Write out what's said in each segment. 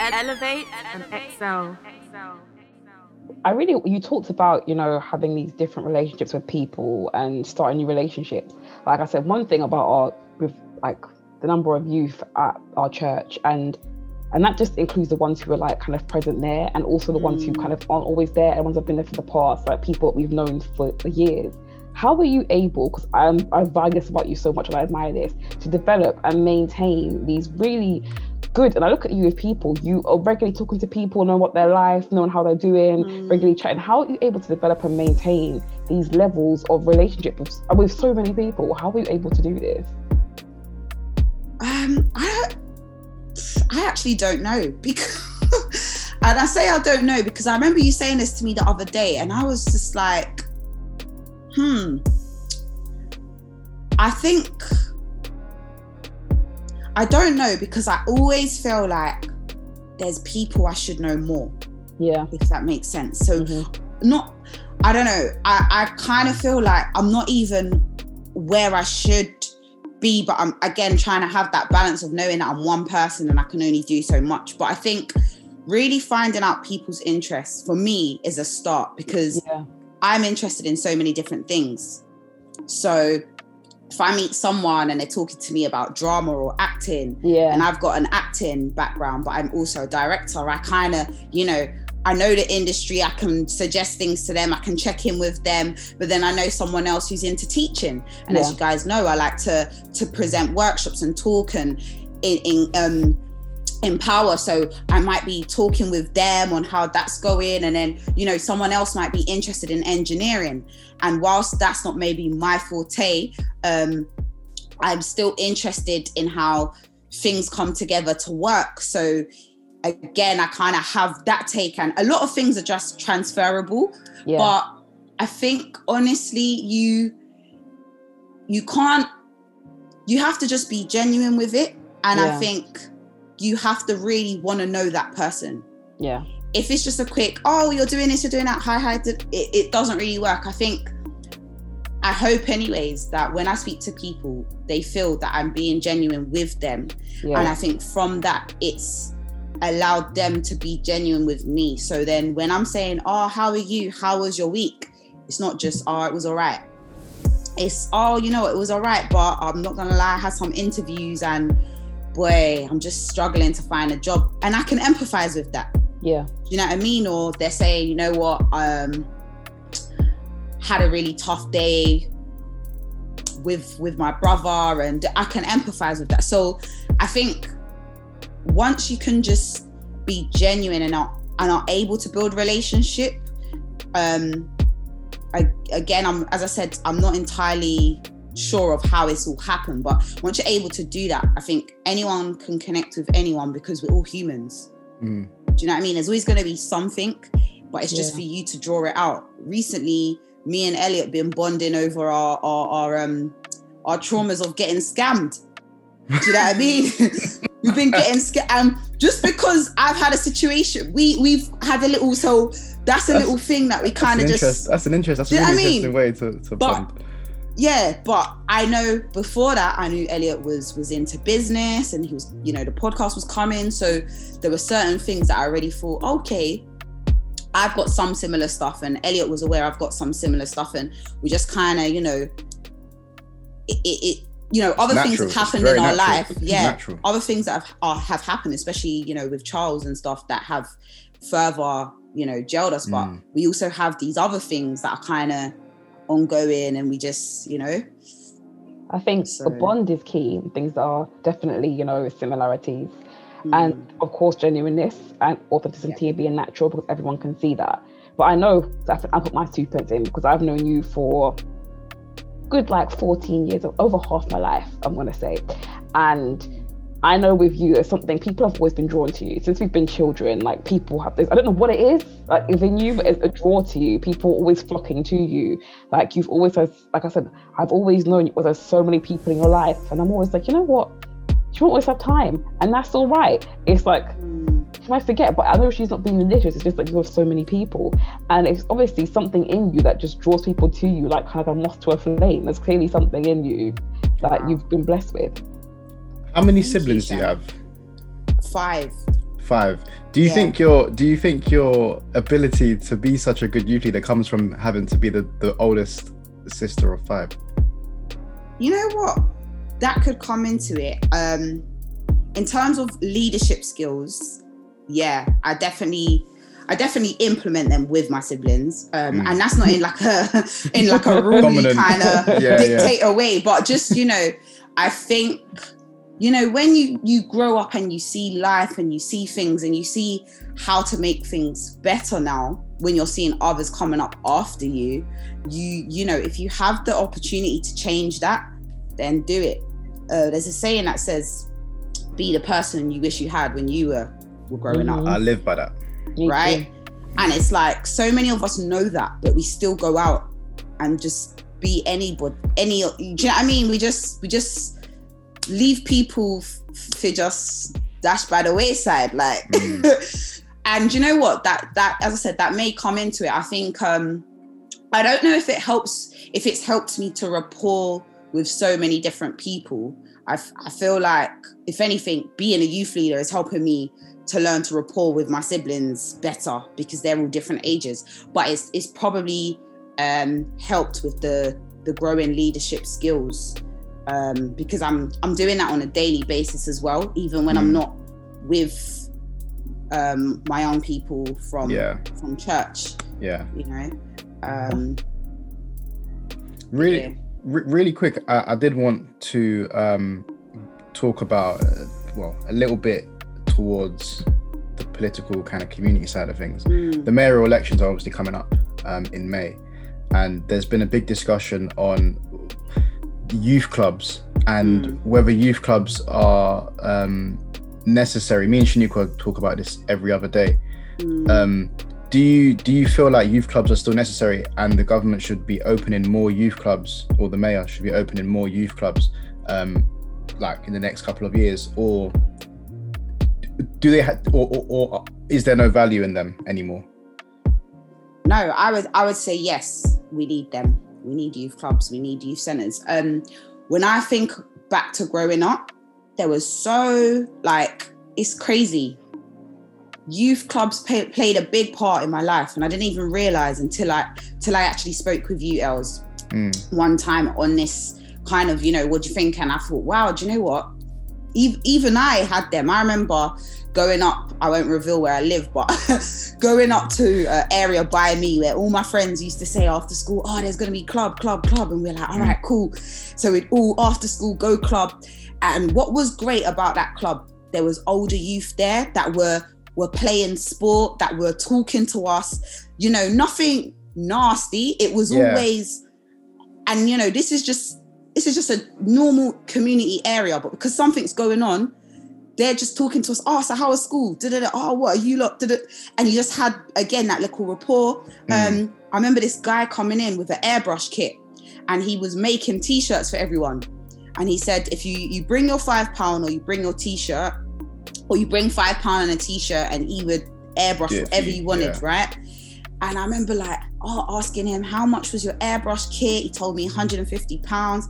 Elevate and excel. I really, you talked about, you know, having these different relationships with people and starting new relationships. Like I said, one thing about our, with like the number of youth at our church and and that just includes the ones who are like kind of present there and also the mm. ones who kind of aren't always there and ones have been there for the past, like people that we've known for, for years. How were you able, because I'm I value this about you so much and I admire this, to develop and maintain these really good. And I look at you with people, you are regularly talking to people, knowing what their life, knowing how they're doing, mm. regularly chatting. How are you able to develop and maintain these levels of relationship with, with so many people? How are you able to do this? Um, I, I actually don't know because, and I say I don't know because I remember you saying this to me the other day, and I was just like, hmm. I think I don't know because I always feel like there's people I should know more. Yeah. If that makes sense. So mm-hmm. not I don't know. I, I kind of feel like I'm not even where I should be, but I'm again trying to have that balance of knowing that I'm one person and I can only do so much. But I think really finding out people's interests for me is a start because yeah. I'm interested in so many different things. So if I meet someone and they're talking to me about drama or acting, yeah, and I've got an acting background, but I'm also a director, I kind of, you know, I know the industry, I can suggest things to them, I can check in with them, but then I know someone else who's into teaching. And yeah. as you guys know, I like to to present workshops and talk and in, in um empower so i might be talking with them on how that's going and then you know someone else might be interested in engineering and whilst that's not maybe my forte um i'm still interested in how things come together to work so again i kind of have that take and a lot of things are just transferable yeah. but i think honestly you you can't you have to just be genuine with it and yeah. i think you have to really want to know that person. Yeah. If it's just a quick, oh, you're doing this, you're doing that, hi, hi, it, it doesn't really work. I think, I hope, anyways, that when I speak to people, they feel that I'm being genuine with them. Yeah. And I think from that, it's allowed them to be genuine with me. So then when I'm saying, oh, how are you? How was your week? It's not just, oh, it was all right. It's, oh, you know, it was all right, but I'm not going to lie, I had some interviews and boy, I'm just struggling to find a job. And I can empathize with that. Yeah. you know what I mean? Or they're saying, you know what, um, had a really tough day with with my brother and I can empathize with that. So I think once you can just be genuine and are and are able to build relationship, um I, again I'm as I said, I'm not entirely sure of how it's all happened. But once you're able to do that, I think anyone can connect with anyone because we're all humans. Mm. Do you know what I mean? There's always going to be something, but it's just for you to draw it out. Recently, me and Elliot been bonding over our our, our um our traumas of getting scammed. Do you know what I mean? we've been getting scared. um, just because I've had a situation. We we've had a little so that's a that's, little thing that we kind of just. That's an interest. That's a really I mean? interesting way to to but, bond yeah but i know before that i knew elliot was was into business and he was you know the podcast was coming so there were certain things that i already thought okay i've got some similar stuff and elliot was aware i've got some similar stuff and we just kind of you know it, it, it, you know other natural. things have happened in our life yeah natural. other things that have, are, have happened especially you know with charles and stuff that have further you know jailed us but mm. we also have these other things that are kind of ongoing and we just you know i think so. the bond is key things are definitely you know similarities mm. and of course genuineness and authenticity yeah. being natural because everyone can see that but i know that i put my two pence in because i've known you for good like 14 years of over half my life i'm gonna say and I know with you, it's something people have always been drawn to you since we've been children. Like people have this, I don't know what it is, like within you, but it's a draw to you. People always flocking to you. Like you've always, like I said, I've always known you, there's so many people in your life, and I'm always like, you know what? You won't always have time, and that's all right. It's like She forget, but I know she's not being malicious. It's just like you have so many people, and it's obviously something in you that just draws people to you, like kind of a moth to a flame. There's clearly something in you that Wow. you've been blessed with. How many Thank you, siblings do you have? Five. Five. Do you Yeah. think your do you think your ability to be such a good youth leader comes from having to be the, the oldest sister of five? You know what? That could come into it. Um, in terms of leadership skills, yeah, I definitely, I definitely implement them with my siblings, um, Mm. and that's not in like a in like a ruly kind of Yeah, yeah. dictator way, but just you know, I think you know when you you grow up and you see life and you see things and you see how to make things better now when you're seeing others coming up after you you you know if you have the opportunity to change that then do it uh, there's a saying that says be the person you wish you had when you were, were growing up. Mhm. I live by that. Me right? and it's like so many of us know that but we still go out and just be anybody any do you know what i mean? We just we just leave people f- for just dash by the wayside like and you know what? That that as i said that may come into it. I think um i don't know if it helps if it's helped me to rapport with so many different people. I, f- I feel like if anything being a youth leader is helping me to learn to rapport with my siblings better because they're all different ages but it's, it's probably um, helped with the the growing leadership skills um, because I'm I'm doing that on a daily basis as well even when I'm Mm. not with um, my young people from Yeah. from church Yeah. you know um, Really, yeah. re- really quick. I, I did want to um, talk about, uh, well, a little bit towards the political kind of community side of things. Mm, The mayoral elections are obviously coming up um, in May, and there's been a big discussion on youth clubs and Mm. whether youth clubs are um, necessary. Me and Shanika talk about this every other day. mm. Um, do you do you feel like youth clubs are still necessary and the government should be opening more youth clubs or the mayor should be opening more youth clubs um, like in the next couple of years or do they ha- or, or, or is there no value in them anymore? No, I would I would say yes. We need them. We need youth clubs. We need youth centers. Um, when I think back to growing up, there was so like it's crazy. Youth clubs pay, played a big part in my life, and I didn't even realize until I till I actually spoke with you, Els, Mm, one time on this kind of you know what do you think? And I thought, wow, do you know what? Even, even I had them. I remember going up. I won't reveal where I live, but going up to an area by me where all my friends used to say after school, "Oh, there's gonna be club, club, club," and we're like, "All right, cool." So we'd all after school go club, and what was great about that club, there was older youth there that were were playing sport, that were talking to us. You know, nothing nasty. It was Yeah. always, and you know, this is just this is just a normal community area, but because something's going on, they're just talking to us. Oh, so how was school? Da-da-da. Oh, what are you lot? Da-da. And you just had again that little rapport. Mm. Um, I remember this guy coming in with an airbrush kit, and he was making t-shirts for everyone. And he said, if you you bring your five pound or you bring your t-shirt, or you bring five pound and a t-shirt, and he would airbrush Yeah, whatever he- you wanted, yeah. right? And I remember like, oh, asking him how much was your airbrush kit. He told me 150 pounds,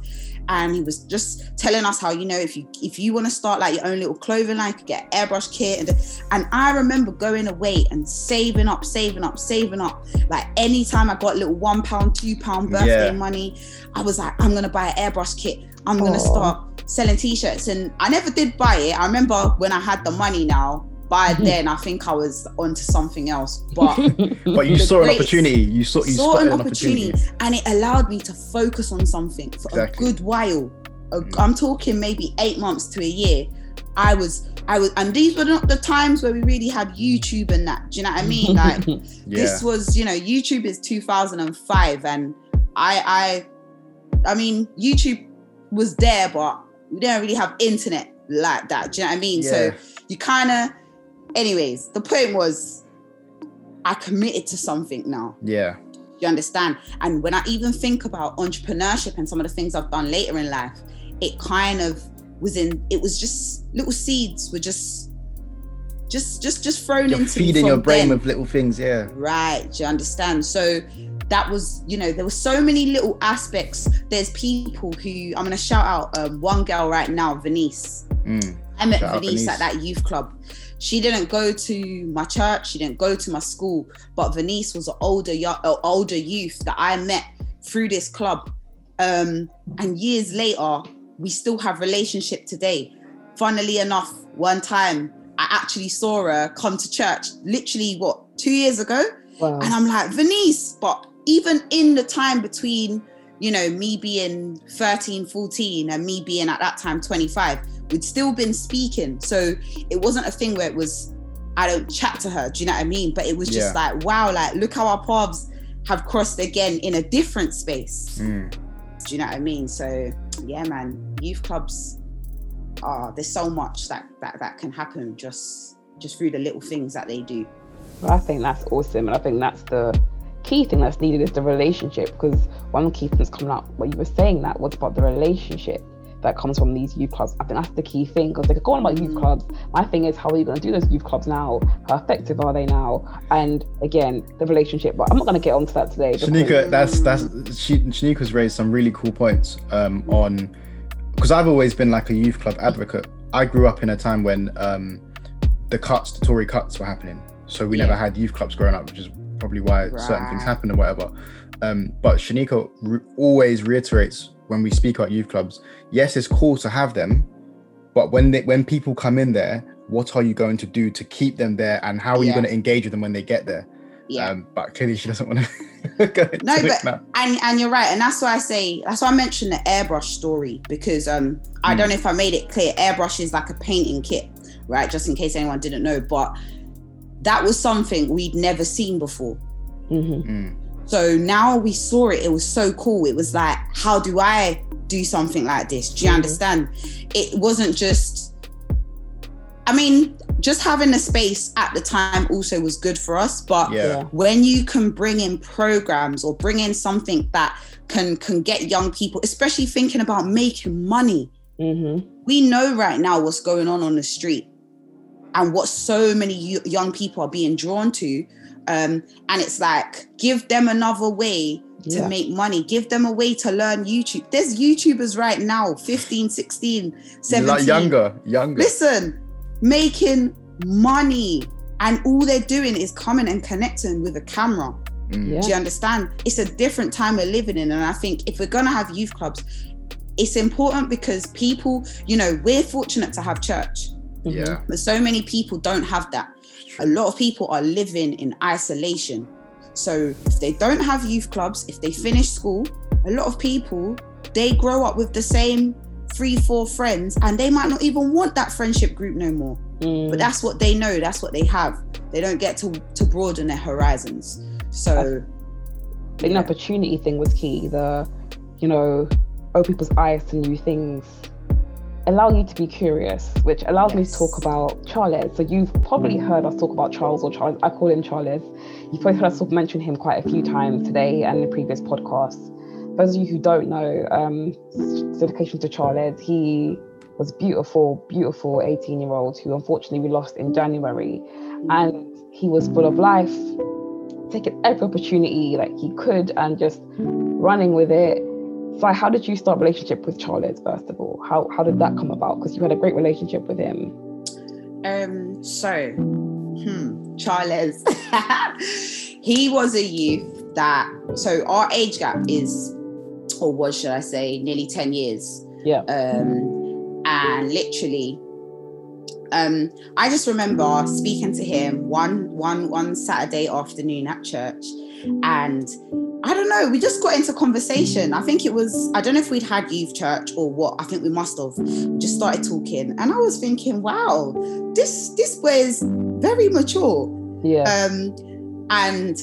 and he was just telling us how you know if you if you want to start like your own little clothing line, you could get an airbrush kit. And and I remember going away and saving up, saving up, saving up. Like anytime I got little one pound, two pound birthday Yeah. money, I was like, I'm gonna buy an airbrush kit. I'm gonna start selling t-shirts. And I never did buy it. I remember when I had the money now. By then, I think I was onto something else. But But you saw an opportunity. You saw you saw spotted an opportunity, and it allowed me to focus on something for Exactly. a good while. A- Mm. I'm talking maybe eight months to a year. I was, I was, and these were not the times where we really had YouTube and that. Do you know what I mean? Like Yeah. this was, you know, YouTube is 2005, and I, I, I mean, YouTube was there, but we didn't really have internet like that. Do you know what I mean? So you kind of, anyways, the point was, I committed to something now. Yeah. You understand? And when I even think about entrepreneurship and some of the things I've done later in life, it kind of was in it was just little seeds were just just just just thrown You're into feeding your brain then. with little things. Yeah. Right, do you understand? So that was, you know, there were so many little aspects. There's people who I'm gonna shout out um, one girl right now, Venice. Mm. I met Venice, Venice. at that youth club. She didn't go to my church, she didn't go to my school, but Venice was an older, yo- uh, older youth that I met through this club. Um, and years later, we still have relationship today. Funnily enough, one time I actually saw her come to church, literally what two years ago, Wow. and I'm like, Venice, but even in the time between, you know, me being 13, 14 and me being at that time 25, we'd still been speaking. So it wasn't a thing where it was, I don't chat to her. Do you know what I mean? But it was just Yeah. like, wow, like look how our paths have crossed again in a different space. Mm. Do you know what I mean? So yeah, man, youth clubs are there's so much that that, that can happen just just through the little things that they do. Well, I think that's awesome, and I think that's the key thing that's needed is the relationship. Because one of the key things coming up, what you were saying, that was about the relationship that comes from these youth clubs. I think that's the key thing. Because they could go on about youth Mhm. clubs. My thing is, how are you going to do those youth clubs now? How effective are they now? And again, the relationship. But I'm not going to get onto that today. because- Shanika, that's that's she, Shanika's raised some really cool points um, on because I've always been like a youth club advocate. I grew up in a time when um, the cuts, the Tory cuts, were happening, so we Yeah. never had youth clubs growing up, which is probably why certain things Right. happen or whatever. Um, but Shanika re- always reiterates when we speak about youth clubs. Yes, it's cool to have them, but when they, when people come in there, what are you going to do to keep them there, and how are you going to engage with them when they get there? Yeah. Um, but clearly, she doesn't want to go into No, it but- now. and and you're right and that's why i say that's why i mentioned the airbrush story because um i Hmm. don't know if i made it clear airbrush is like a painting kit right just in case anyone didn't know but that was something we'd never seen before Mhm. Mm. So now we saw it it was so cool it was like how do i do something like this do you Mhm. understand it wasn't just i mean just having a space at the time also was good for us but Yeah. when you can bring in programs or bring in something that can can get young people especially thinking about making money Mhm. we know right now what's going on on the street and what so many young people are being drawn to um, and it's like give them another way to Yeah. make money give them a way to learn youtube there's youtubers right now 15 16 17 Like younger, younger. listen making money and all they're doing is coming and connecting with a camera Mm. Yeah. do you understand? It's a different time we're living in. And I think if we're going to have youth clubs, it's important because people, you know, we're fortunate to have church. Yeah. but so many people don't have that. A lot of people are living in isolation. So if they don't have youth clubs, if they finish school, a lot of people, they grow up with the same three, four friends, and they might not even want that friendship group no more. Mm. But that's what they know, that's what they have. They don't get to, to broaden their horizons. So I think the opportunity thing was key. The, you know, open people's eyes to new things, allow you to be curious, which allows me to talk about Charles. So you've probably heard us talk about Charles or Charles. I call him Charles. You've probably heard us mention him quite a few times today and in the previous podcasts. For those of you who don't know, um, dedication to Charles. He was beautiful, beautiful 18 year old who unfortunately we lost in January, and he was full of life, taking every opportunity that he could and just running with it. So how did you start a relationship with Charles first of all? How how did that come about? Because you had a great relationship with him. Um, so, hmm, Charles, he was a youth that, so our age gap is, or was, should I say, nearly 10 years. Yeah. Um, and literally, um, I just remember speaking to him one, one, one Saturday afternoon at church, and I don't know, we just got into conversation. I think it was, I don't know if we'd had youth church or what. I think we must have. We just started talking, and I was thinking, wow, this this was very mature. Yeah. Um, and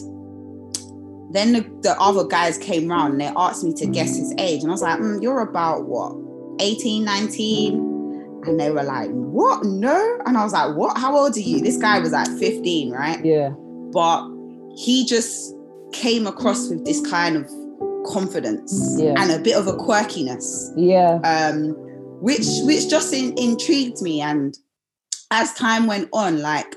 then the, the other guys came round and they asked me to guess his age, and I was like, mm, you're about what, 18, 19? And they were like, what? No. And I was like, what? How old are you? This guy was like 15, right? yeah. but he just came across with this kind of confidence Yeah. and a bit of a quirkiness Yeah. um which which just in, intrigued me. And as time went on, like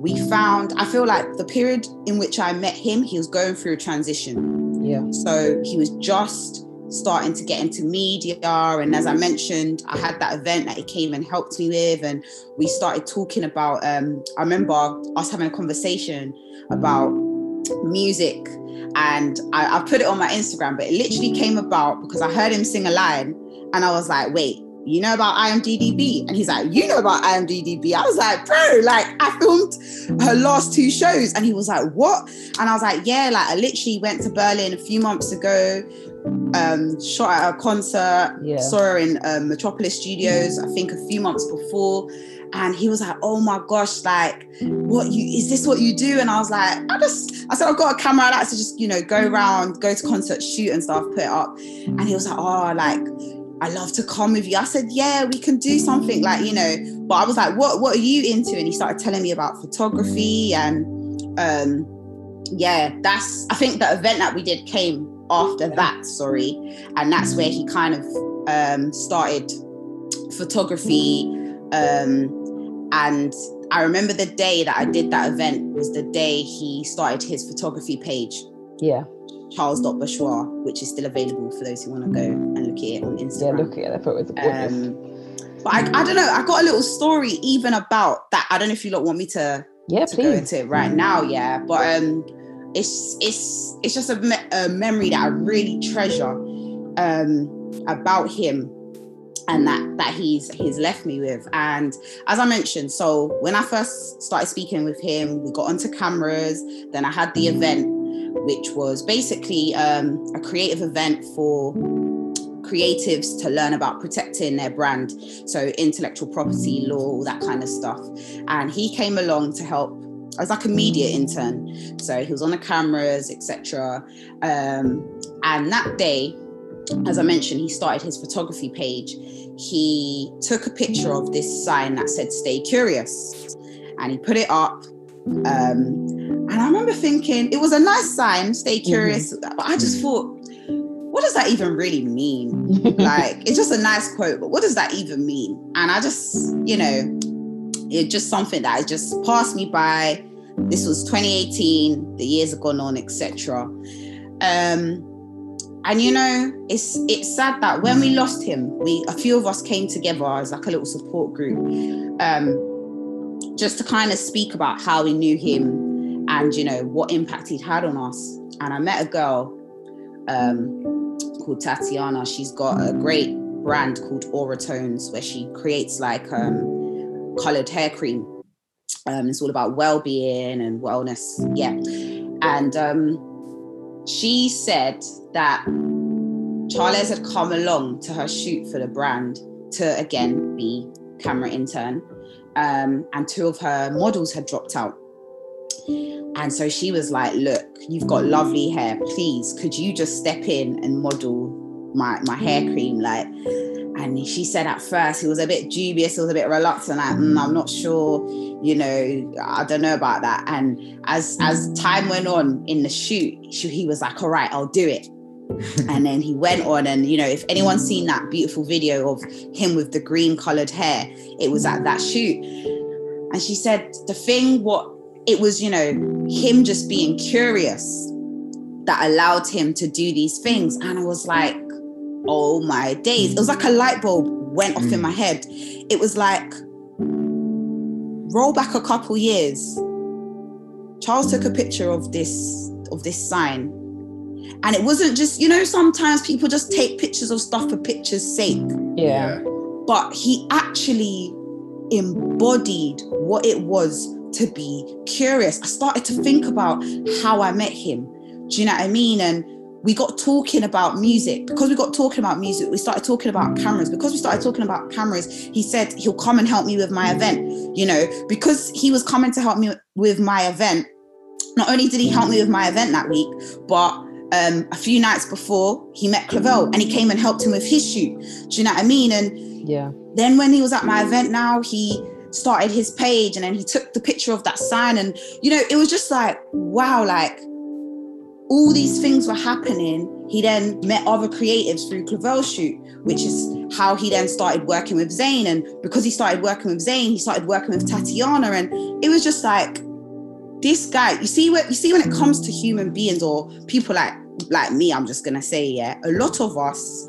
we found, I feel like the period in which I met him, he was going through a transition. Yeah. So he was just starting to get into media. And as I mentioned, I had that event that he came and helped me with. And we started talking about, um, I remember us having a conversation about music. And I, I put it on my Instagram, but it literally came about because I heard him sing a line. And I was like, wait, you know about IMDDB? And he's like, you know about IMDDB? I was like, bro, like I filmed her last two shows. And he was like, what? And I was like, yeah, like I literally went to Berlin a few months ago, um, shot at a concert, Yeah. saw her in um, Metropolis Studios, I think a few months before. And he was like, oh my gosh, like, what you, is this what you do? And I was like, I just, I said, I've got a camera, I like to just, you know, go around, go to concerts, shoot and stuff, put it up. And he was like, oh, like, I love to come with you. I said, yeah, we can do something like, you know, but I was like, what, what are you into? And he started telling me about photography and, um, yeah, that's, I think the event that we did came after that, sorry. And that's where he kind of, um, started photography. Um, and I remember the day that I did that event was the day he started his photography page. Yeah. Charles.Bashwa, which is still available for those who want to go and look at it on Instagram. Yeah. Look at it. I thought it was gorgeous. Um, but I, I don't know. I got a little story even about that. I don't know if you lot want me to, yeah, to go into it right now. Yeah, but um, it's it's it's just a, me- a memory that I really treasure um about him and that that he's he's left me with. And as I mentioned, so when I first started speaking with him, we got onto cameras. Then I had the event, which was basically um, a creative event for creatives to learn about protecting their brand so intellectual property law all that kind of stuff and he came along to help as like a media intern. So he was on the cameras etc um, and that day as i mentioned he started his photography page. He took a picture of this sign that said stay curious. And he put it up. Um, and i remember thinking it was a nice sign stay curious. But i just thought what does that even really mean? Like it's just a nice quote but what does that even mean? And i just you know it's just something that just passed me by this was 2018 the years have gone on etc um and you know it's it's sad that when we lost him we a few of us came together as like a little support group um just to kind of speak about how we knew him and you know what impact he'd had on us and i met a girl um called Tatiana. She's got a great brand called Aura Tones where she creates like um, colored hair cream. Um, it's all about well-being and wellness. Yeah. And um, she said that Charles had come along to her shoot for the brand to again be camera intern. Um, and two of her models had dropped out. And so she was like, Look, you've got lovely hair. Please, could you just step in and model my, my hair cream? Like, and she said at first he was a bit dubious, he was a bit reluctant, like, "Mm, I'm not sure, you know, I don't know about that. And as as time went on in the shoot, she, he was like, All right, I'll do it. and then he went on and you know if anyone's seen that beautiful video of him with the green colored hair it was at that shoot and she said the thing what it was you know him just being curious that allowed him to do these things and i was like oh my days it was like a light bulb went off in my mm. head it was like roll back a couple years charles took a picture of this of this sign and it wasn't just you know sometimes people just take pictures of stuff for pictures sake yeah. but he actually embodied what it was to be curious. I started to think about how I met him. Do you know what I mean? And we got talking about music. Because we got talking about music, we started talking about cameras. Because we started talking about cameras, he said he'll come and help me with my event. You know, because he was coming to help me with my event. Not only did he help me with my event that week, but um, a few nights before he met Clavel and he came and helped him with his shoot. Do you know what I mean? And Yeah. then when he was at my event now he started his page and then he took the picture of that sign and you know it was just like wow like all these things were happening he then met other creatives through clavel shoot which is how he then started working with Zayn. And because he started working with Zayn, he started working with Tatiana. And it was just like, this guy, you see what you see when it comes to human beings or people like like me, I'm just gonna say, yeah, a lot of us,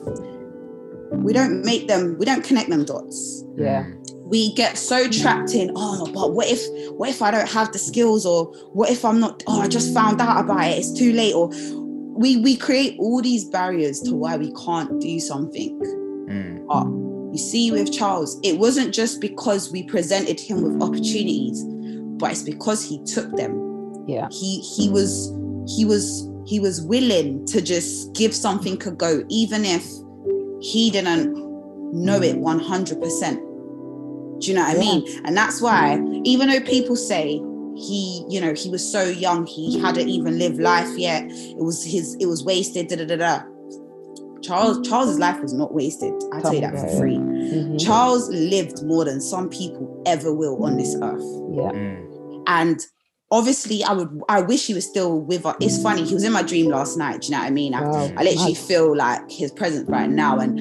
we don't make them, we don't connect them dots. Yeah. We get so trapped in, oh, but what if, what if I don't have the skills, or what if I'm not, oh, I just found out about it, it's too late, or we we create all these barriers to why we can't do something. Mm. But you see, with Charles, it wasn't just because we presented him with opportunities, but it's because he took them. Yeah. He he was he was he was willing to just give something a go, even if he didn't know it 100%. Do you know what I mean? And that's why, even though people say he, you know, he was so young, he hadn't even lived life yet, it was his, it was wasted, da da da da. Charles, Charles's life was not wasted. I tell you that for Okay. free. Mhm. Charles lived more than some people ever will on this earth Yeah. Mm. and obviously i would i wish he was still with us it's funny he was in my dream last night do you know what i mean I, Wow. I literally feel like his presence right now and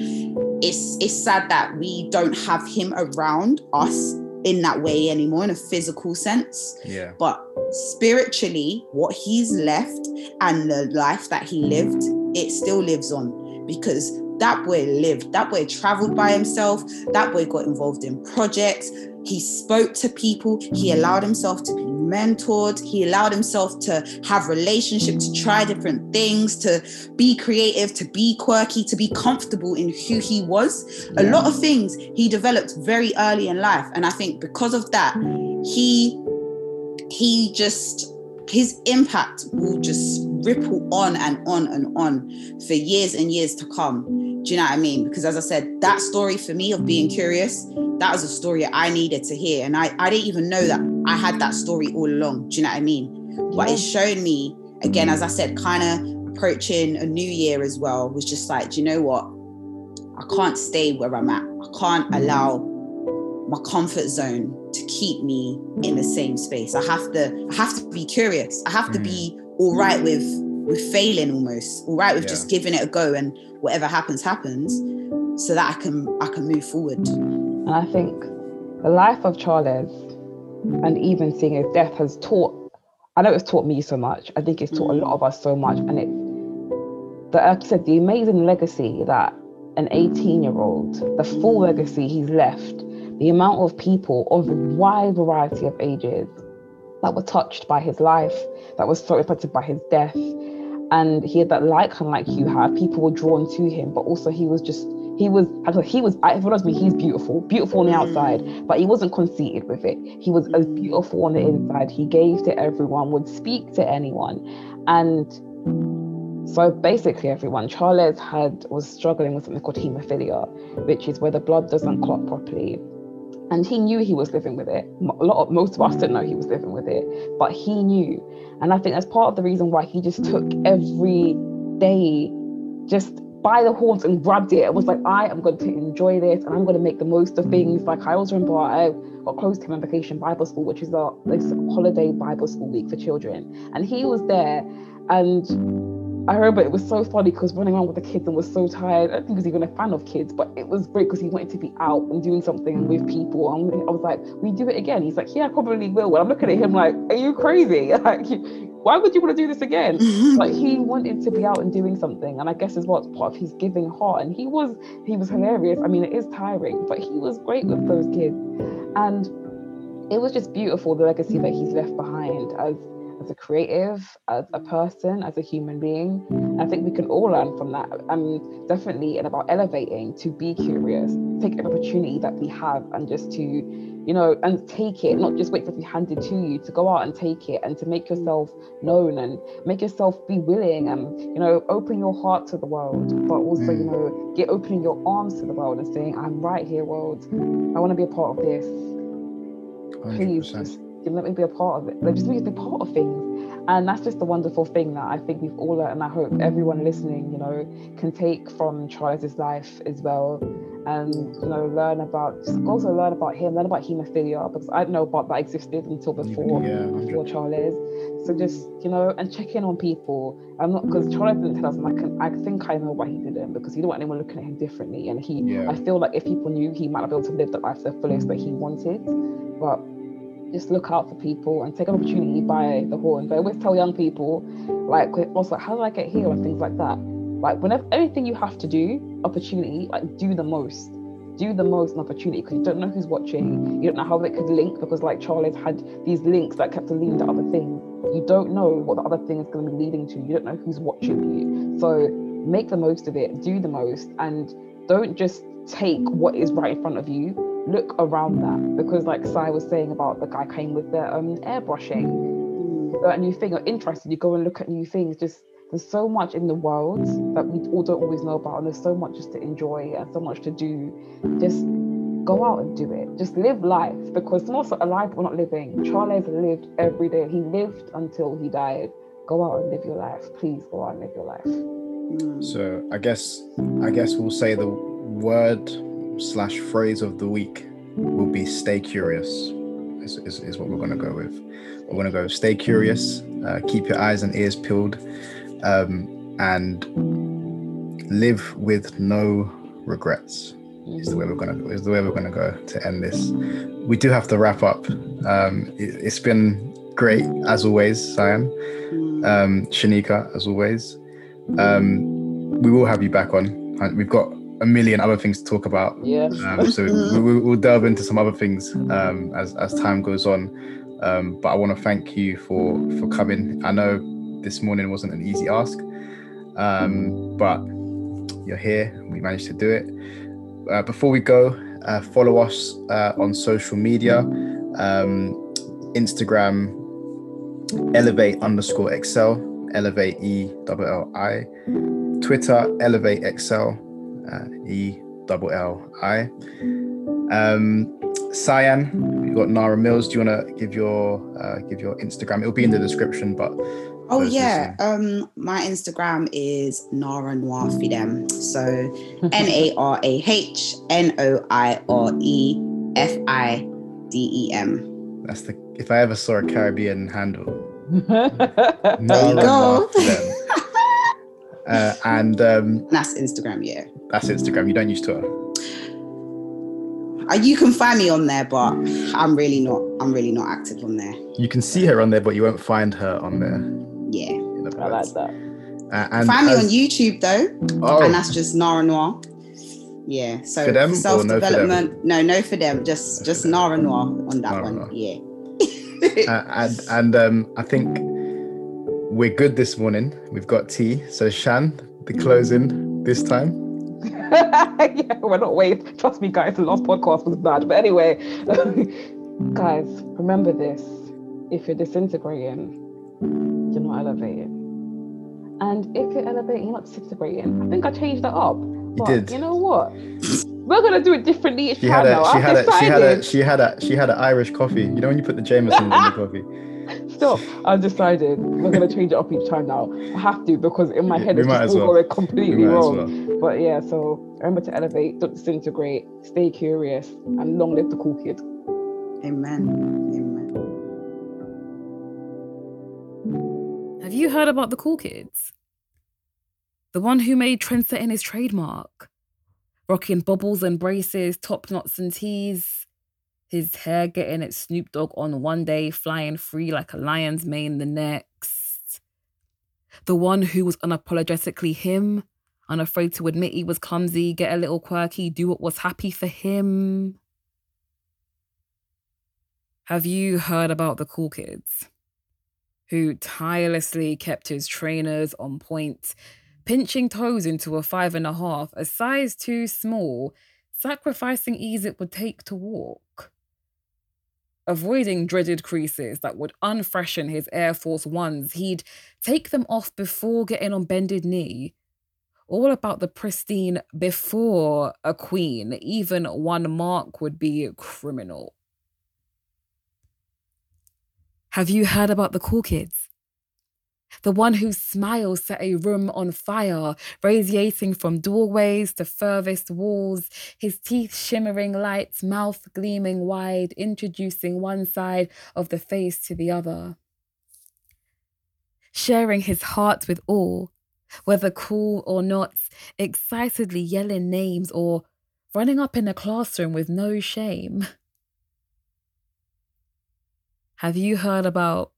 it's it's sad that we don't have him around us in that way anymore in a physical sense Yeah. but spiritually what he's left and the life that he lived it still lives on because that boy lived that boy traveled by himself that boy got involved in projects he spoke to people. He allowed himself to be mentored. He allowed himself to have relationship to try different things to be creative to be quirky to be comfortable in who he was. A lot of things he developed very early in life. And i think because of that he he just his impact will just ripple on and on and on for years and years to come. Do you know what i mean? Because as i said that story for me of being curious that was a story i needed to hear. And i i didn't even know that i had that story all along. Do you know what i mean? But Yeah. it showed me again as i said kind of approaching a new year as well was just like do you know what? I can't stay where i'm at. I can't allow my comfort zone to keep me in the same space. I have to i have to be curious. I have to be mm. all right with with failing almost all right with Yeah. just giving it a go and whatever happens happens so that i can i can move forward And I think the life of Charles and even seeing his death has taught, I know it's taught me so much. I think it's taught a lot mm. of us so much. And it's, the, like you said, the amazing legacy that an 18 year old, the full legacy he's left, the amount of people of a wide variety of ages that were touched by his life, that was so impacted by his death. And he had that light, kind of like you have. People were drawn to him, but also he was just he was he was if it was me he's beautiful beautiful on the outside mm. but he wasn't conceited with it. He was as mm. beautiful on the inside. He gave to everyone would speak to anyone. And so basically everyone charles had was struggling with something called hemophilia which is where the blood doesn't clot properly. And he knew he was living with it. A lot of most of us didn't know he was living with it but he knew. And i think that's part of the reason why he just took every day just by the horns and grabbed it and was like, I am going to enjoy this and I'm going to make the most of things. Like I also remember I uh, got close to him Vacation Bible School, which is our this holiday Bible school week for children. And he was there and I remember it was so funny because running around with the kids and was so tired. I don't think he was even a fan of kids, but it was great because he wanted to be out and doing something with people. And I was like, "We do it again?" He's like, "Yeah, I probably will." And I'm looking at him like, "Are you crazy? Like, why would you want to do this again?" like he wanted to be out and doing something and i guess is what's part of his giving heart and he was he was hilarious i mean it is tiring but he was great with those kids and it was just beautiful the legacy that he's left behind as as a creative as a person as a human being. And i think we can all learn from that. Um definitely and about elevating to be curious take every opportunity that we have and just to you know and take it not just wait for it to be handed to you to go out and take it and to make yourself known and make yourself be willing and you know open your heart to the world but also you know get opening your arms to the world and saying i'm right here world. I want to be a part of this. Please 100%. Let me be a part of it like just let me be part of things and that's just the wonderful thing that i think we've all learned and i hope everyone listening you know can take from charles's life as well and you know learn about just also learn about him learn about hemophilia because i didn't know about that existed until before Yeah, before charles so just you know and check in on people i'm not because charles didn't tell us and i can i think i know why he didn't, because he don't want anyone looking at him differently. And he, Yeah. I feel like if people knew, he might not be able to live the life to the fullest that he wanted. But just look out for people and take an opportunity by the horns. I always tell young people, like, also, how did I get here and things like that. Like, whenever anything you have to do, opportunity, like, do the most. Do the most an opportunity because you don't know who's watching. You don't know how they could link because, like, Charlie's had these links that kept leading to other things. You don't know what the other thing is going to be leading to. You don't know who's watching you. So make the most of it. Do the most, and don't just take what is right in front of you look around that because like Sai was saying about the guy came with the um airbrushing. A new thing or interested you go and look at new things just there's so much in the world that we all don't always know about and there's so much just to enjoy and so much to do. Just go out and do it. Just live life because it's also alive we're not living Charles lived every day. He lived until he died. Go out and live your life. Please go out and live your life. Mm. So I guess I guess we'll say the word slash phrase of the week will be stay curious. Is, is, is what we're gonna go with. We're gonna go stay curious, uh, keep your eyes and ears peeled, um, and live with no regrets. Is the way we're gonna is the way we're gonna go to end this. We do have to wrap up. Um, it, it's been great as always. Mm. Um, Shanika, as always. Um, we will have you back on. We've got a million other things to talk about. yeah Um, so we, we'll delve into some other things um, as, as time goes on. Um, but I want to thank you for for coming. I know this morning wasn't an easy ask, um, but you're here. We managed to do it. Uh, before we go, uh, follow us uh, on social media, um, Instagram, elevate underscore excel, elevate e double l i, Twitter, elevate excel, uh, E double L I. Um, Cyan, you got Nara Mills. Do you want to give your uh, give your Instagram? It'll be in the description, but Oh yeah, um, my Instagram is Nara Noir Fidem. So N A R A H N O I R E F I D E M. that's the if I ever saw a Caribbean handle. There you Nara go. Marfidem. uh, and um, That's Instagram, yeah. that's Instagram. You don't use Twitter. Uh, you can find me on there, but I'm really not. I'm really not active on there. You can see her on there, but you won't find her on there. Yeah. in other I like that. Uh, and find me as- on YouTube though, Oh, and that's just Nara Noir. Yeah. So For them or no for self development. No, no for them. Just No just for. Nara Noir on that Nara one. Noir. Yeah. uh, and and um, I think we're good this morning. We've got tea. So Shan, the closing this time. yeah, we're not wait. Trust me, guys. The last podcast was bad, but anyway, guys, remember this: if you're disintegrating, you're not elevating, and if you're elevating, you're not disintegrating. I think I changed that up. But did. You know what? We're gonna do it differently each She time had now. a she I've had a she had a she had a she had an Irish coffee. You know when you put the Jameson in the coffee. Stop. I've decided we're gonna change it up each time now. I have to because in my head we it's just as all well. going completely We might as wrong. well. But yeah, so remember to elevate, don't disintegrate, stay curious, and long live the cool kid. Amen. Amen. Have you heard about the cool kids? The one who made trendsetting his trademark, rocking bubbles and braces, top knots and tees, his hair getting its Snoop Dogg on one day, flying free like a lion's mane the next. The one who was unapologetically him, unafraid to admit he was clumsy, get a little quirky, do what was happy for him. Have you heard about the cool kids? who tirelessly kept his trainers on point, pinching toes into a five and a half, a size too small, sacrificing ease it would take to walk. Avoiding dreaded creases that would unfreshen his Air Force Ones, he'd take them off before getting on bended knee. All about the pristine before a queen, even one mark would be criminal. Have you heard about the cool kids? The one whose smile set a room on fire, radiating from doorways to furthest walls, his teeth shimmering lights, mouth gleaming wide, introducing one side of the face to the other. Sharing his heart with all, whether cool or not, excitedly yelling names or running up in a classroom with no shame. Have you heard about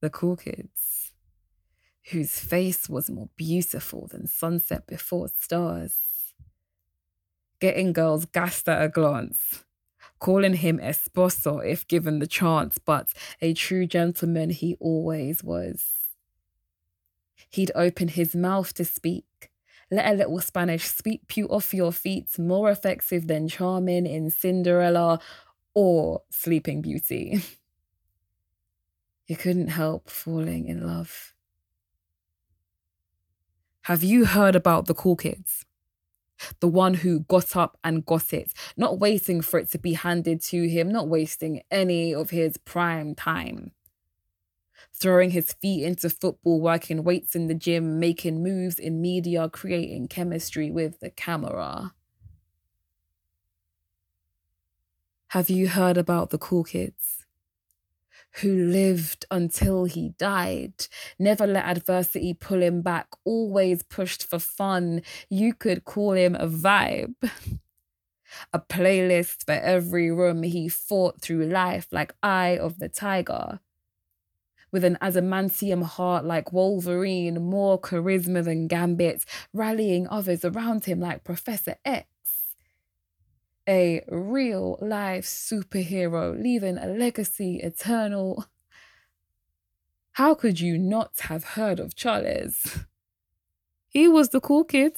the cool kids whose face was more beautiful than sunset before stars? Getting girls gassed at a glance, calling him esposo if given the chance, but a true gentleman he always was. He'd open his mouth to speak, let a little Spanish sweep you off your feet, more effective than charming in Cinderella or Sleeping Beauty. you couldn't help falling in love. Have you heard about the cool kids? The one who got up and got it, not waiting for it to be handed to him, not wasting any of his prime time throwing his feet into football, working weights in the gym, making moves in media, creating chemistry with the camera. Have you heard about the cool kids? Who lived until he died, never let adversity pull him back, always pushed for fun. You could call him a vibe. a playlist for every room he fought through life like Eye of the Tiger with an adamantium heart like Wolverine, more charisma than Gambit, rallying others around him like Professor X. A real life superhero, leaving a legacy eternal. How could you not have heard of Charles? He was the cool kid.